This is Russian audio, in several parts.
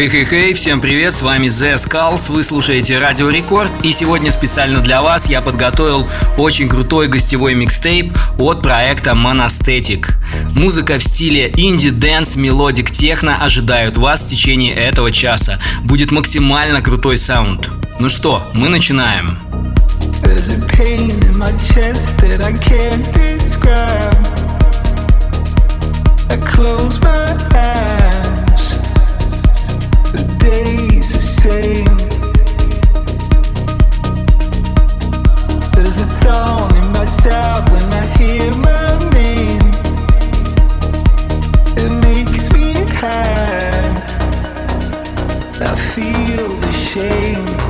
Хей-хей-хей, всем привет, с вами Zeskullz, вы слушаете Радио Рекорд, и сегодня специально для вас я подготовил очень крутой гостевой микстейп от проекта Monastetiq. Музыка в стиле indie dance, melodic techno ожидают вас в течение этого часа. Будет максимально крутой саунд. Ну что, мы начинаем. I close my eyes. I feel the shame.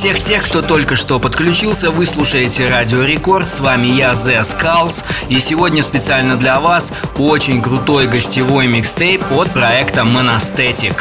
Всех тех, кто только что подключился, вы слушаете Радио Рекорд. С вами я, The Skulls. И сегодня специально для вас очень крутой гостевой микстейп от проекта Monastetic.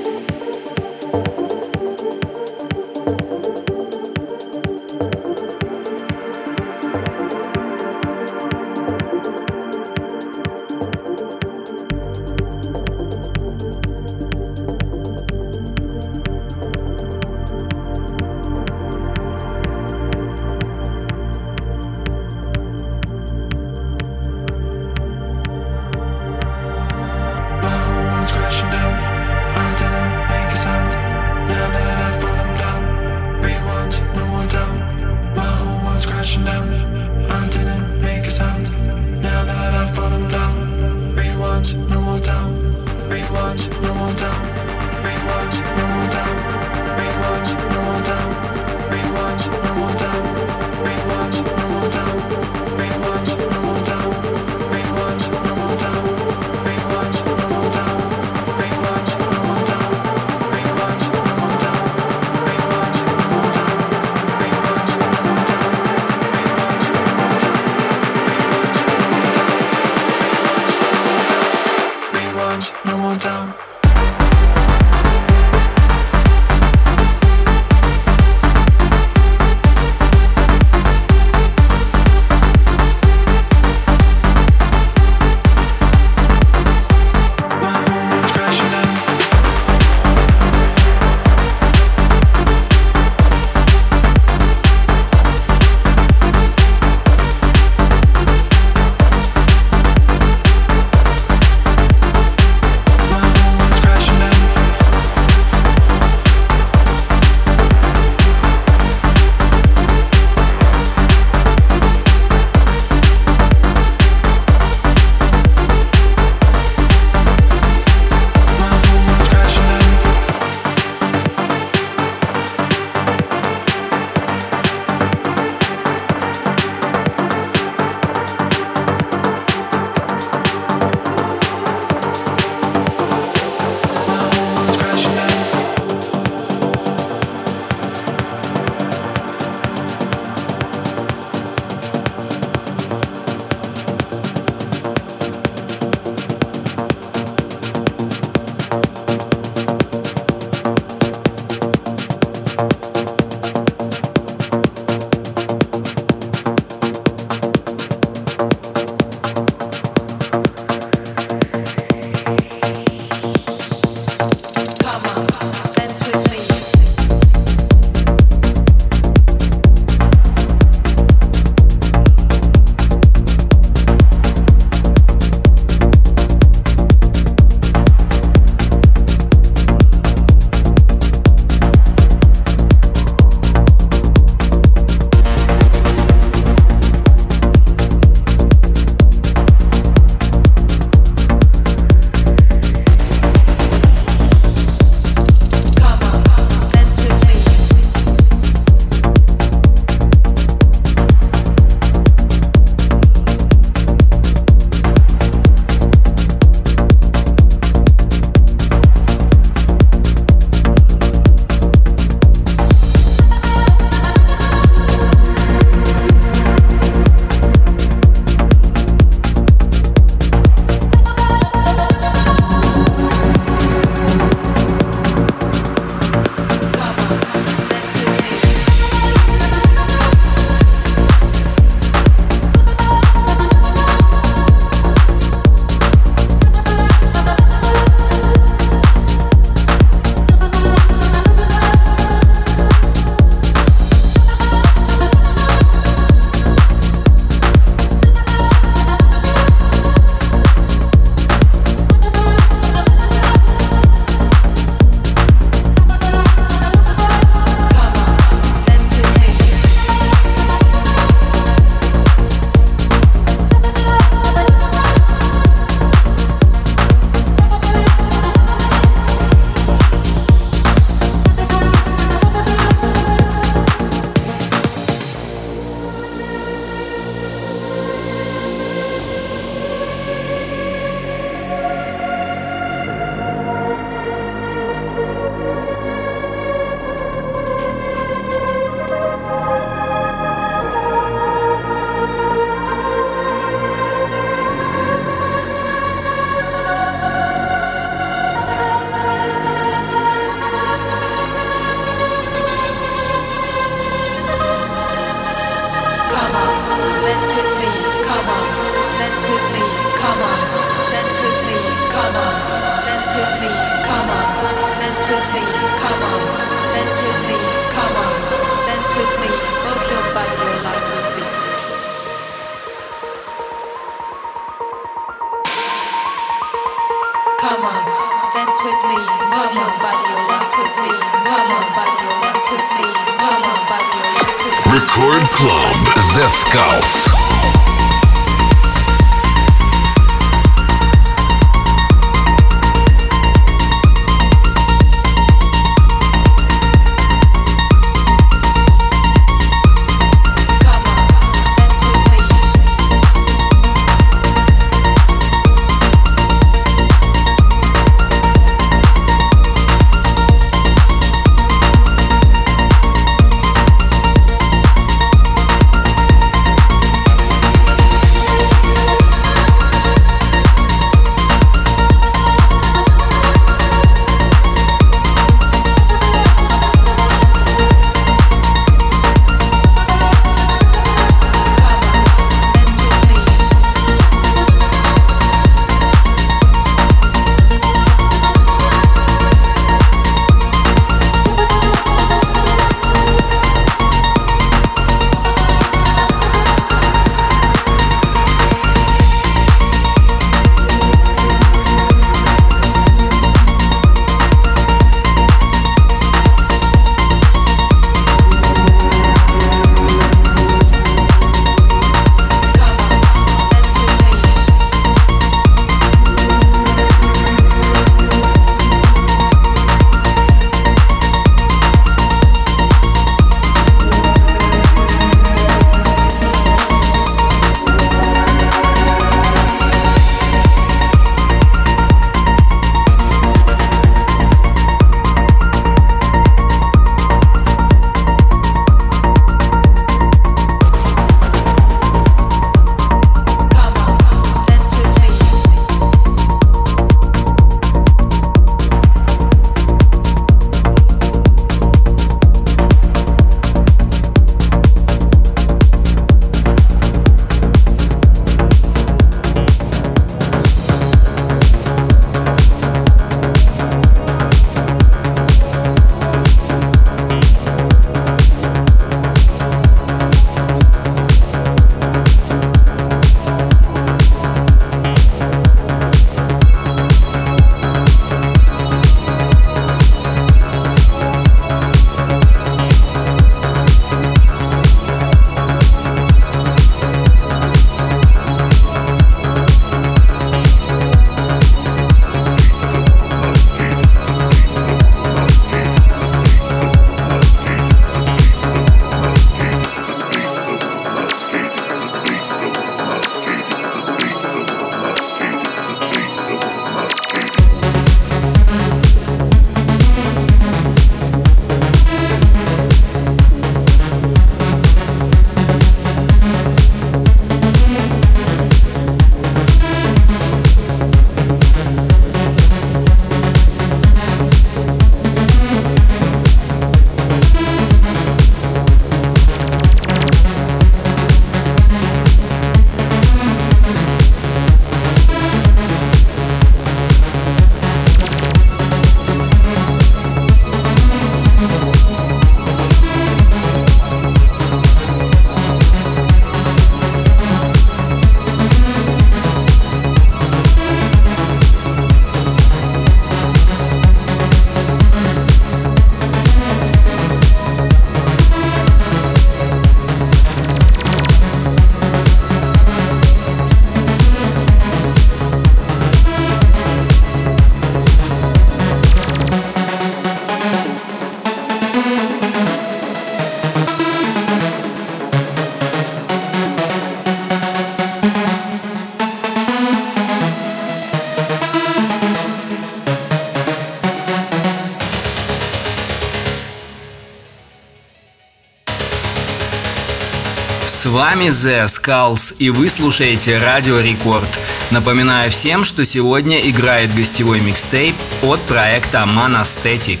Вами The Skulls и вы слушаете Радио Рекорд. Напоминаю всем, что сегодня играет гостевой микстейп от проекта Monastatic.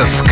Skulls.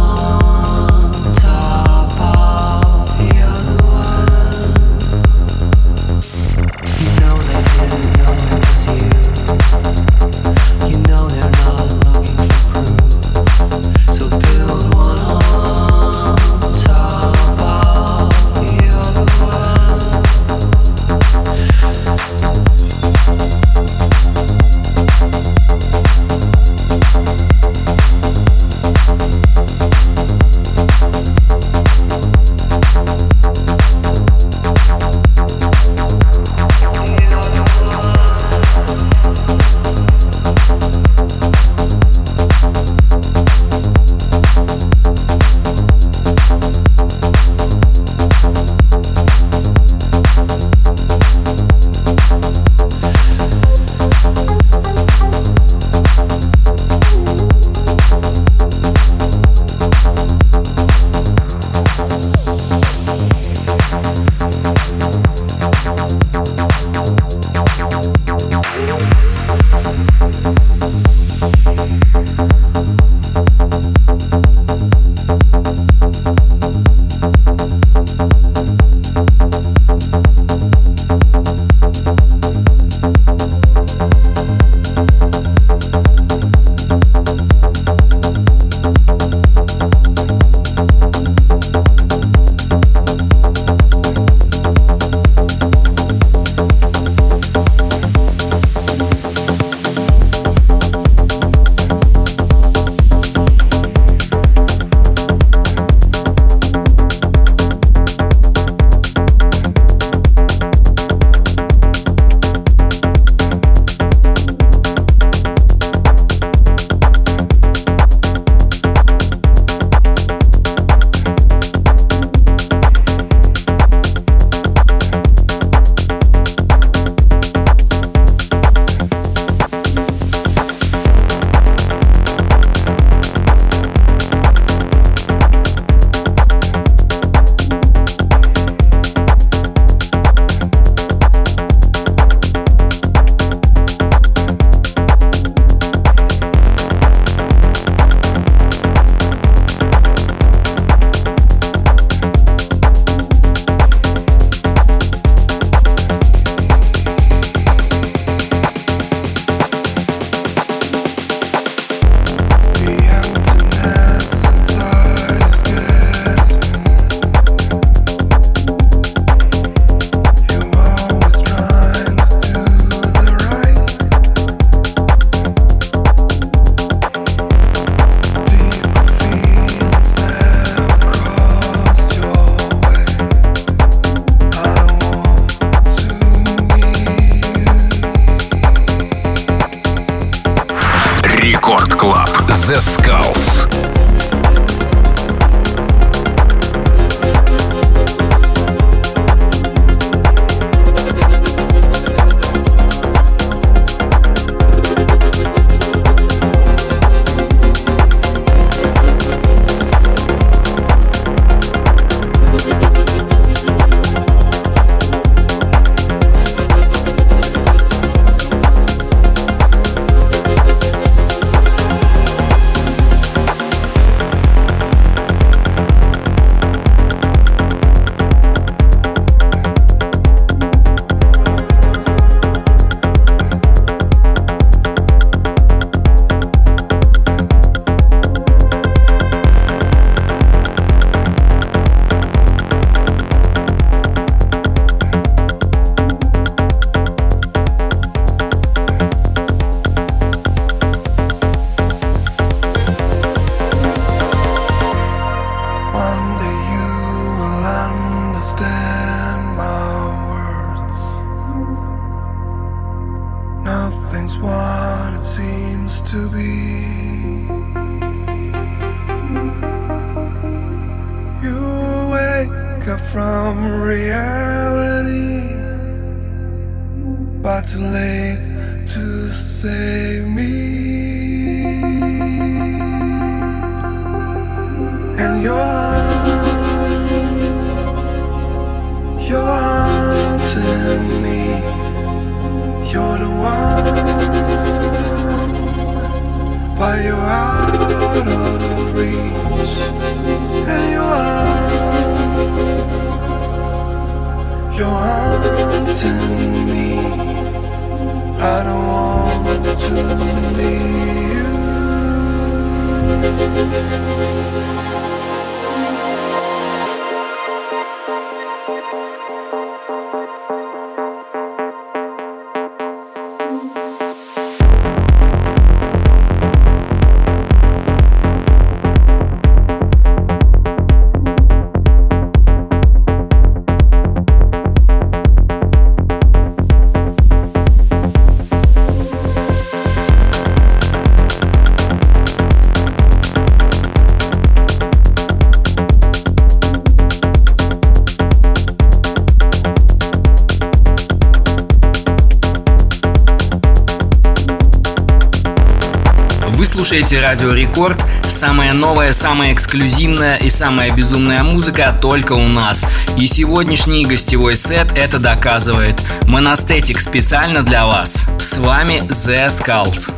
слушаете Радио Рекорд. Самая новая, самая эксклюзивная и самая безумная музыка только у нас. И сегодняшний гостевой сет это доказывает. Монастетик специально для вас. С вами The Skulls.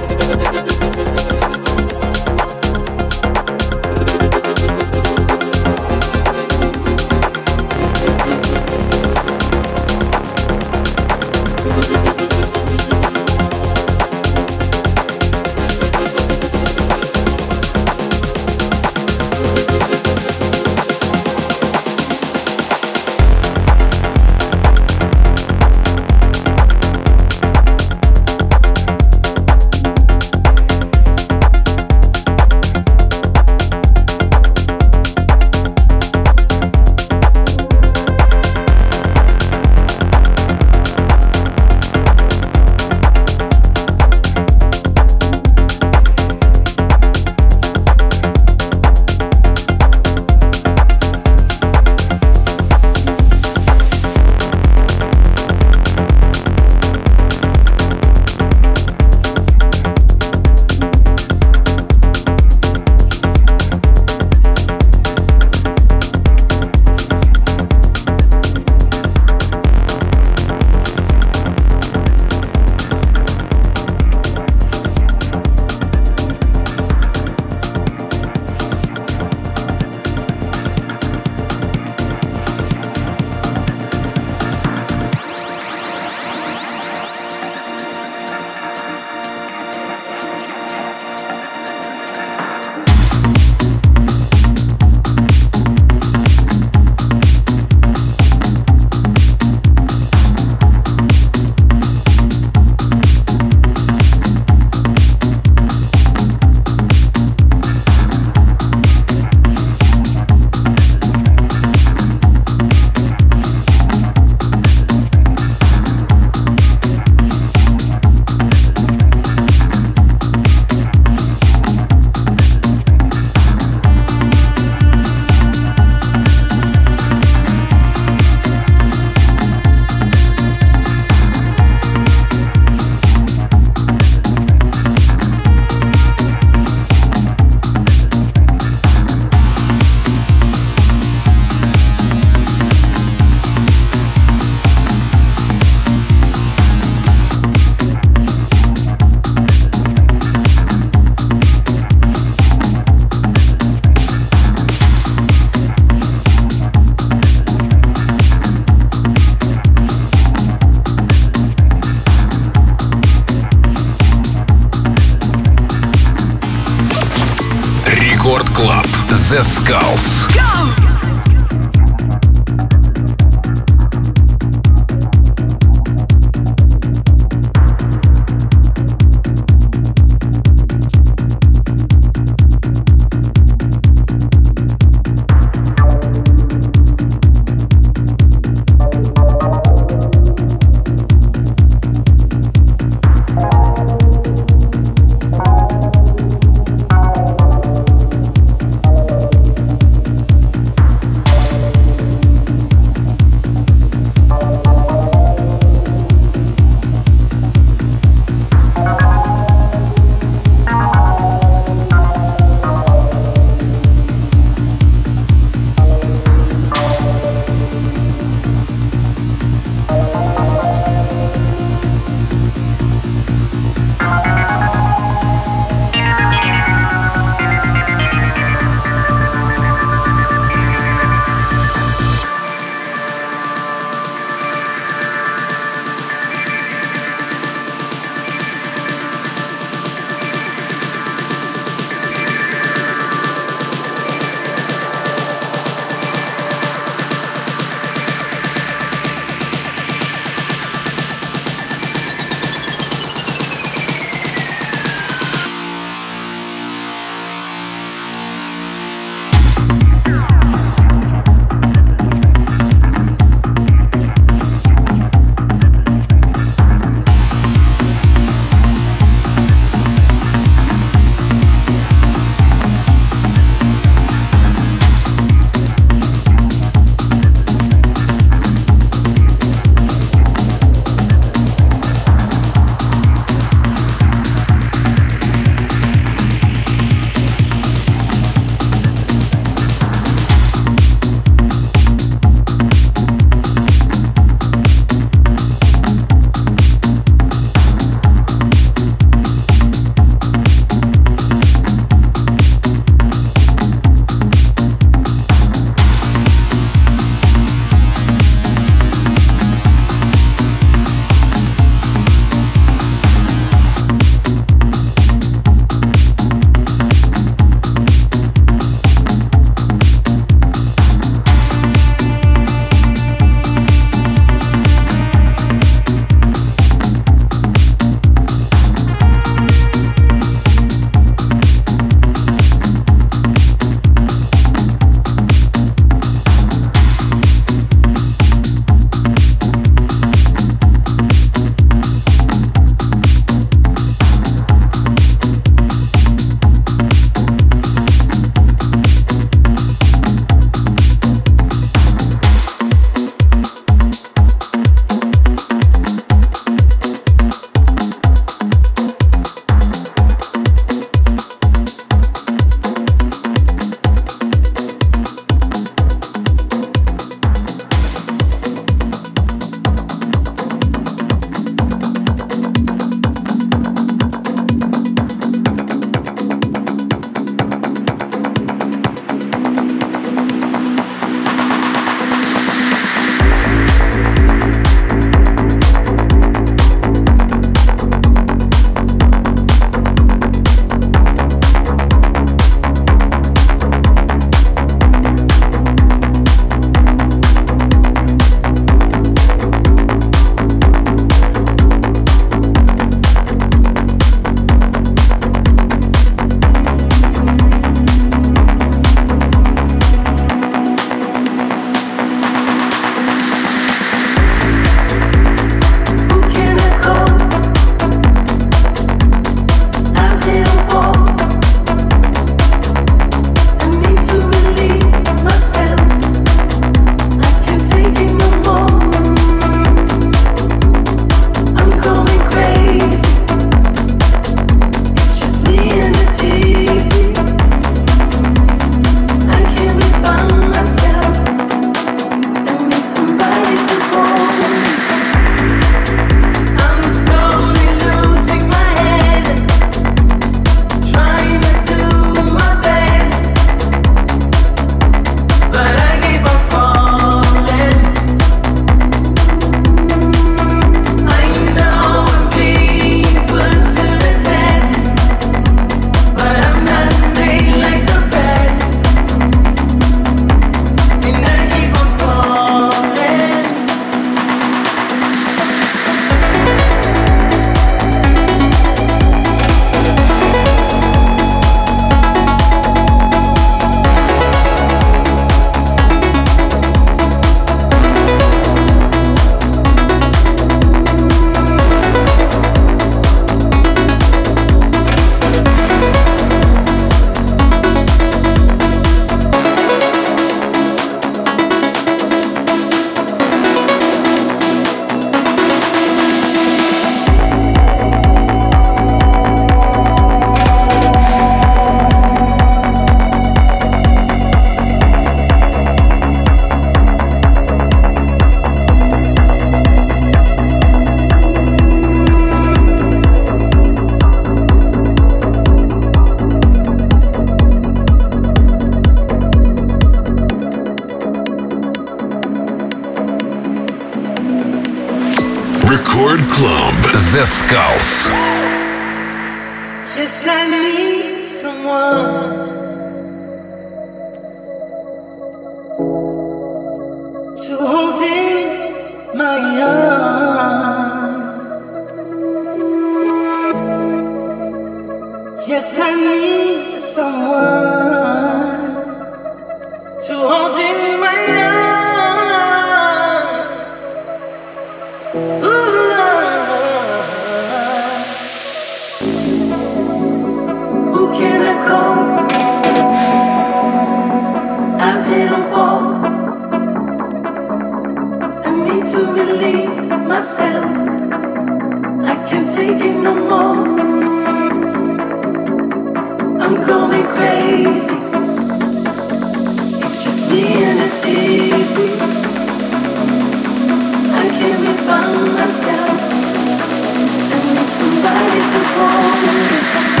Somebody to hold me.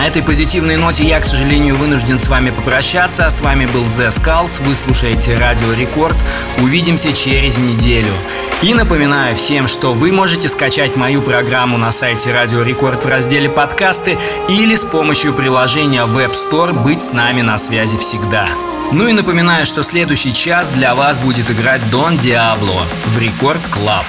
На этой позитивной ноте я, к сожалению, вынужден с вами попрощаться. С вами был Zeskullz, вы слушаете Радио Рекорд. Увидимся через неделю. И напоминаю всем, что вы можете скачать мою программу на сайте Радио Рекорд в разделе подкасты или с помощью приложения в App Store быть с нами на связи всегда. Ну и напоминаю, что следующий час для вас будет играть Don Diablo в Record Club.